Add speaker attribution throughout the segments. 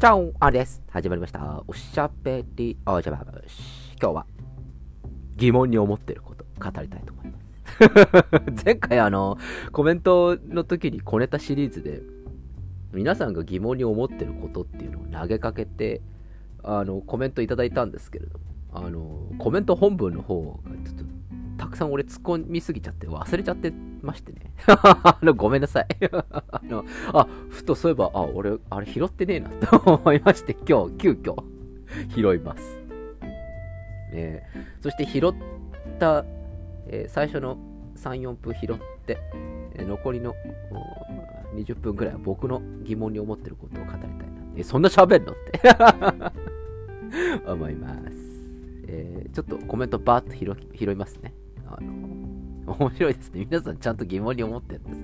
Speaker 1: チャオあれです。始まりました。おしゃべりおじゃまし。今日は疑問に思ってること語りたいと思います。前回あの、コメントの時に小ネタシリーズで、皆さんが疑問に思ってることっていうのを投げかけて、あの、コメントいただいたんですけれども、あの、コメント本文の方がちょっと、たくさん俺突っ込みすぎちゃって忘れちゃってましてね。あの、ごめんなさい。あの、あ、ふとそういえば、あ、俺、あれ拾ってねえなと思いまして、今日、急遽、拾います。ねそして拾った、えー最初の3、4分拾って、えー残りの20分ぐらいは僕の疑問に思ってることを語りたいな。え、そんな喋んの？って思います。えーちょっとコメントバーッと拾拾いますね。あの、面白いですね。皆さんちゃんと疑問に思ってるんですね。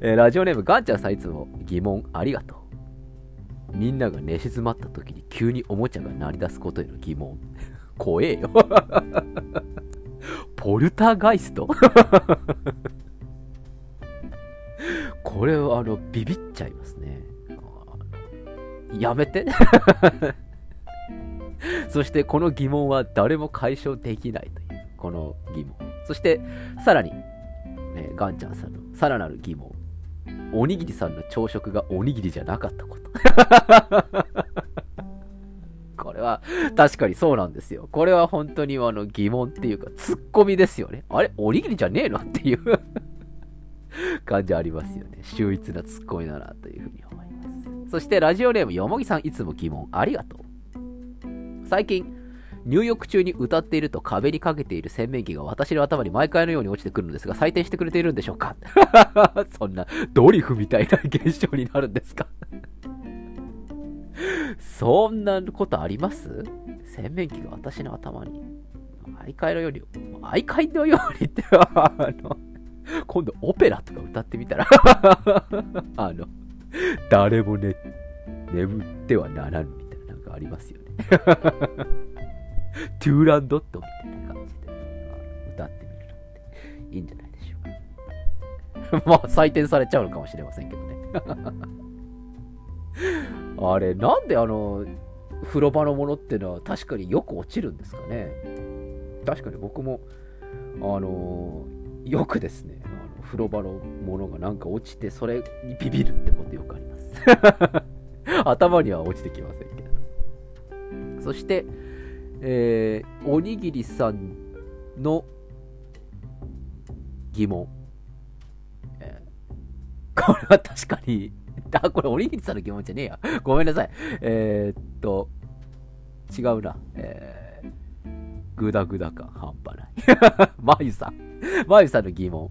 Speaker 1: えーラジオネームガンちゃんさんいつも疑問ありがとう。みんなが寝静まった時に急におもちゃが鳴り出すことへの疑問。怖えよ。ポルターガイスト？これはあのビビっちゃいますね。やめて。そしてこの疑問は誰も解消できないという、この疑問。そして、さらに、ね、ガンちゃんさんのさらなる疑問。おにぎりさんの朝食がおにぎりじゃなかったこと。これは確かにそうなんですよ。これは本当にあの疑問っていうか、ツッコミですよね。あれ？おにぎりじゃねえの？っていう 感じありますよね。秀逸なツッコミだなというふうに思います。そしてラジオネームよもぎさんいつも疑問ありがとう。最近、入浴中に歌っていると壁にかけている洗面器が私の頭に毎回のように落ちてくるのですが、採点してくれているんでしょうか？そんなドリフみたいな現象になるんですか？そんなことあります？洗面器が私の頭に毎回のように、毎回のようにって、あの、今度オペラとか歌ってみたら あの、誰もね、眠ってはならんみたいななんかありますよね。トゥーランドットみたいな感じであの歌ってみるのっていいんじゃないでしょうか。まあ採点されちゃうのかもしれませんけどね。あれ、なんであの、風呂場のものってのは確かによく落ちるんですかね。確かに僕も、あのよくですね、あの風呂場のものがなんか落ちて、それにビビるってことよくあります。頭には落ちてきませんけど。そして、えーおにぎりさんの疑問。え これは確かに、あ、これおにぎりさんの疑問じゃねえや。ごめんなさい。えーっと、違うな。えー、グダグダ感半端ない。まゆさん。まゆさんの疑問。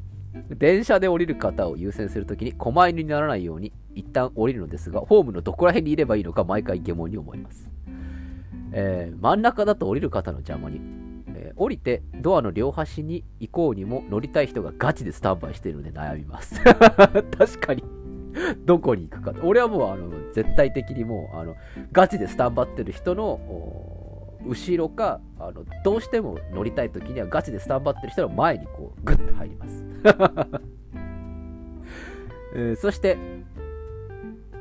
Speaker 1: 電車で降りる方を優先するときに狛犬にならないように一旦降りるのですが、ホームのどこら辺にいればいいのか毎回疑問に思います。えー真ん中だと降りる方の邪魔に、えー降りてドアの両端に行こうにも乗りたい人がガチでスタンバイしているので悩みます。確かに。どこに行くか。俺はもうあの絶対的にもうあのガチでスタンバってる人の後ろかあのどうしても乗りたい時にはガチでスタンバってる人の前にこうグッと入ります。えーそして、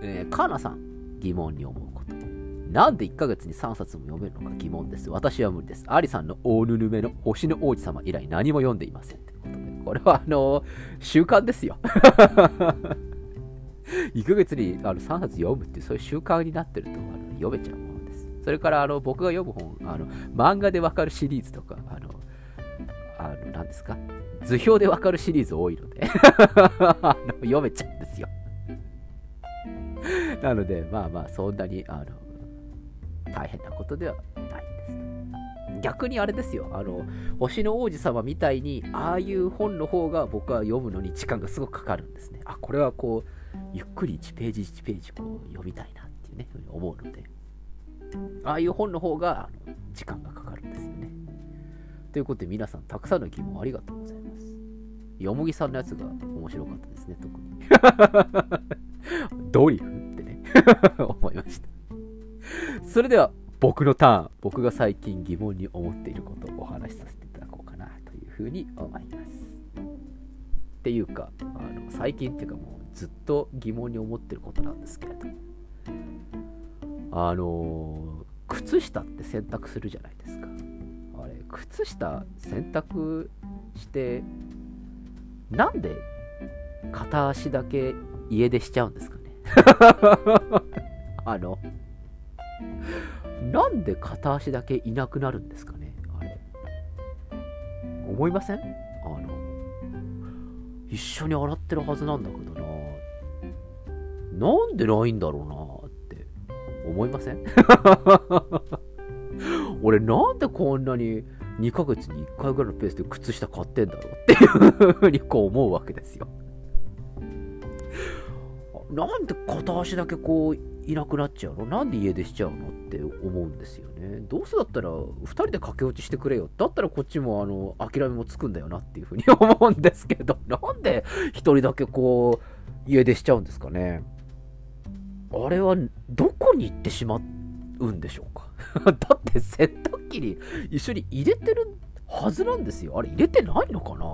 Speaker 1: えー、カーナさん疑問に思う。なんで1ヶ月に3冊も読めるのか疑問です。私は無理です。アリさんの大ぬぬめの星の王子様以来何も読んでいません。ということで、これはあの習慣ですよ。1ヶ月にあの3冊読むっていうそういう習慣になってるとあの読めちゃうものです。それからあの僕が読む本、あの漫画でわかるシリーズとか、あの、あの、なんですか？図表でわかるシリーズ多いので あの読めちゃうんですよ。なので、まあまあ、そんなに、あの、大変なことではないです。逆にあれですよ、あの、星の王子様みたいに、ああいう本の方が僕は読むのに時間がすごくかかるんですね。あ、これはこう、ゆっくり1ページ1ページこう読みたいなっていうね、ふうに思うので、ああいう本の方が時間がかかるんですよね。ということで皆さん、たくさんの疑問ありがとうございます。よもぎさんのやつが面白かったですね、特に。ドリフってね、思いました。それでは、僕のターン、僕が最近疑問に思っていることをお話しさせていただこうかなというふうに思います。っていうか、あの最近っていうかもうずっと疑問に思ってることなんですけれど、あの、靴下って洗濯するじゃないですか。あれ、靴下洗濯して、なんで片足だけ家出しちゃうんですかね？あの、なんで片足だけいなくなるんですかね？あれ。思いません？あの、一緒に洗ってるはずなんだけどな。なんでないんだろうなって思いません？俺なんでこんなに2ヶ月に1回ぐらいのペースで靴下買ってんだろうっていうふうにこう思うわけですよ。なんで片足だけこういなくなっちゃうの？なんで家出しちゃうの？って思うんですよね。どうせだったら2人で駆け落ちしてくれよ。だったらこっちもあの諦めもつくんだよなっていうふうに思うんですけど、なんで1人だけこう家出しちゃうんですかね？あれはどこに行ってしまうんでしょうか？だって洗濯機に一緒に入れてるはずなんですよ。あれ入れてないのかな？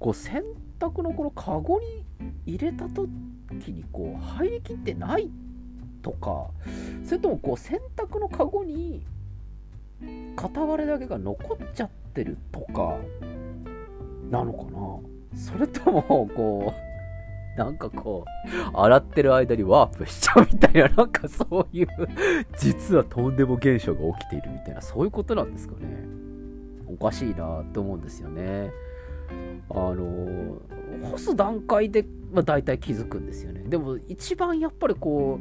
Speaker 1: こう洗濯のこのカゴに入れたと時にこう入りきってないとかそれともこう洗濯のカゴに片割れだけが残っちゃってるとかなのかな？それともこうなんかこう、洗ってる間にワープしちゃうみたいな、なんかそういう実はとんでも現象が起きているみたいな、そういうことなんですかね。おかしいなと思うんですよね。あの、干す段階で、まあ、大体気づくんですよね。でも一番やっぱりこ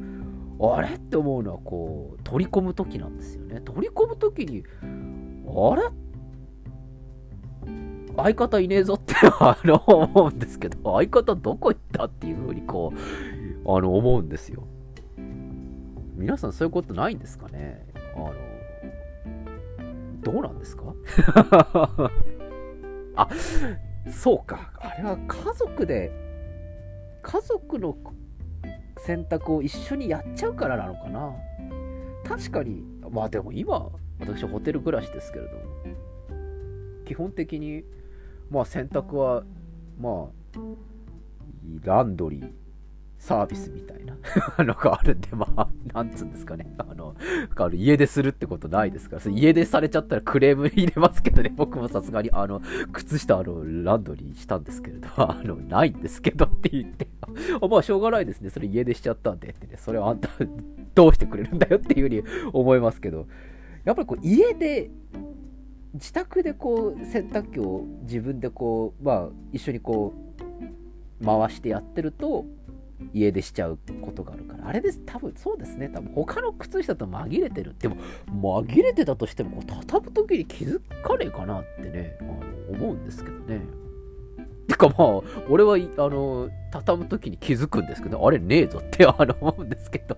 Speaker 1: う、あれって思うのはこう、取り込む時なんですよね。取り込む時に、あれ？相方いねえぞって あの思うんですけど、相方どこ行ったっていうふうにこう、あの思うんですよ。皆さんそういうことないんですかね？あの、どうなんですか？あ、そうか。あれは家族で、家族の選択を一緒にやっちゃうからなのかな。確かに、まあでも今、私ホテル暮らしですけれども、基本的にまあ洗濯は、まあ、ランドリーサービスみたいな。のがあるんで、まあ、なんつうんですかね。あの、あの家出するってことないですから、家出されちゃったらクレーム入れますけどね、僕もさすがに、あの、靴下、あの、ランドリーしたんですけれど、あの、ないんですけどって言って、あまあ、しょうがないですね。それ家出しちゃったんで。ってね、それあんた、どうしてくれるんだよっていうふうに思いますけど、やっぱりこう、家で自宅でこう洗濯機を自分でこうまあ一緒にこう回してやってると家出しちゃうことがあるから。あれです。多分そうですね。多分他の靴下と紛れてるでも紛れてたとしてもこう畳む時に気づかねえかなってねあの思うんですけどね。てかまあ俺はあの畳む時に気づくんですけどあれねえぞってあの思うんですけど。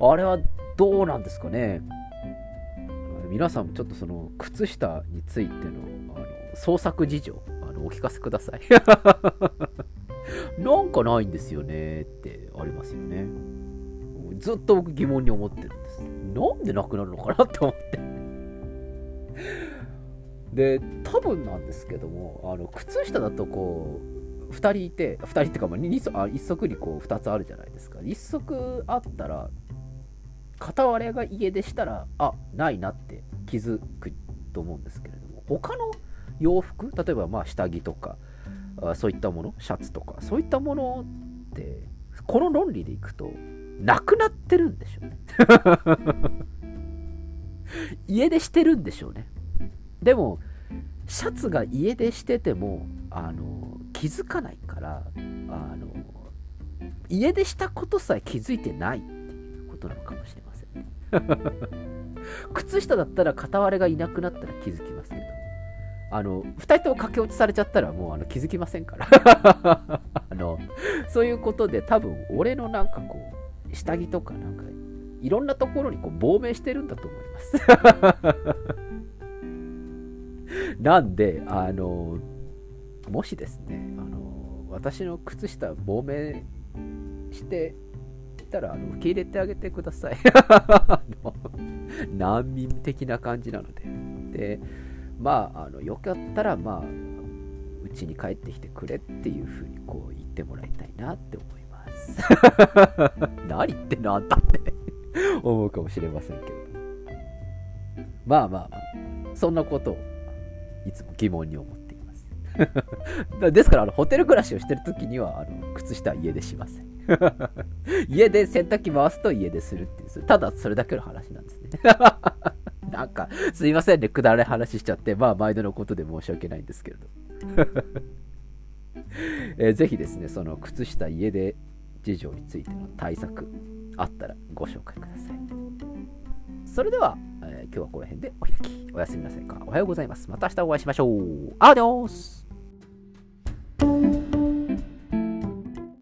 Speaker 1: あれはどうなんですかね。皆さんもちょっとその靴下についてのあの創作事情あのお聞かせください。なんかないんですよねってありますよね。ずっと僕疑問に思ってるんです。なんでなくなるのかなって思って。で多分なんですけどもあの靴下だとこう2人いて2人っていうかまあ1足にこう2つあるじゃないですか。1足あったら片割れが家でしたらあないなって気づくと思うんですけれども。他の洋服例えばまあ下着とかそういったもの？シャツとか。そういったものってこの論理でいくとなくなってるんでしょうね。家出してるんでしょうね。でもシャツが家出しててもあの気づかないからあの家出したことさえ気づいてないっていうことなのかもしれません 靴下だったら片割れがいなくなったら気づき、あの、2人とも駆け落ちされちゃったらもうあの気づきませんから。あの、そういうことで多分俺のなんかこう、下着とかなんか、いろんなところにこう亡命してるんだと思います。なんで、あの、もしですね、あの、私の靴下亡命してたらあの受け入れてあげてください。難民的な感じなので。で、まあ、あのよかったら、まあ、うちに帰ってきてくれっていうふうにこう言ってもらいたいなって思います。何言ってんのあんたって思うかもしれませんけれど。まあまあまあ、そんなことをいつも疑問に思っています。ですから、あのホテル暮らしをしてるときには、あの靴下は家でしません。家で洗濯機回すと家でするっていう、ただそれだけの話なんですね。すいませんね、くだらない話しちゃって、まあ、毎度のことで申し訳ないんですけれど。えー、ぜひですね、その靴下家で事情についての対策あったらご紹介ください。それでは、えー、今日はこの辺でお開き。おやすみなさいか。おはようございます。また明日お会いしましょう。アディオス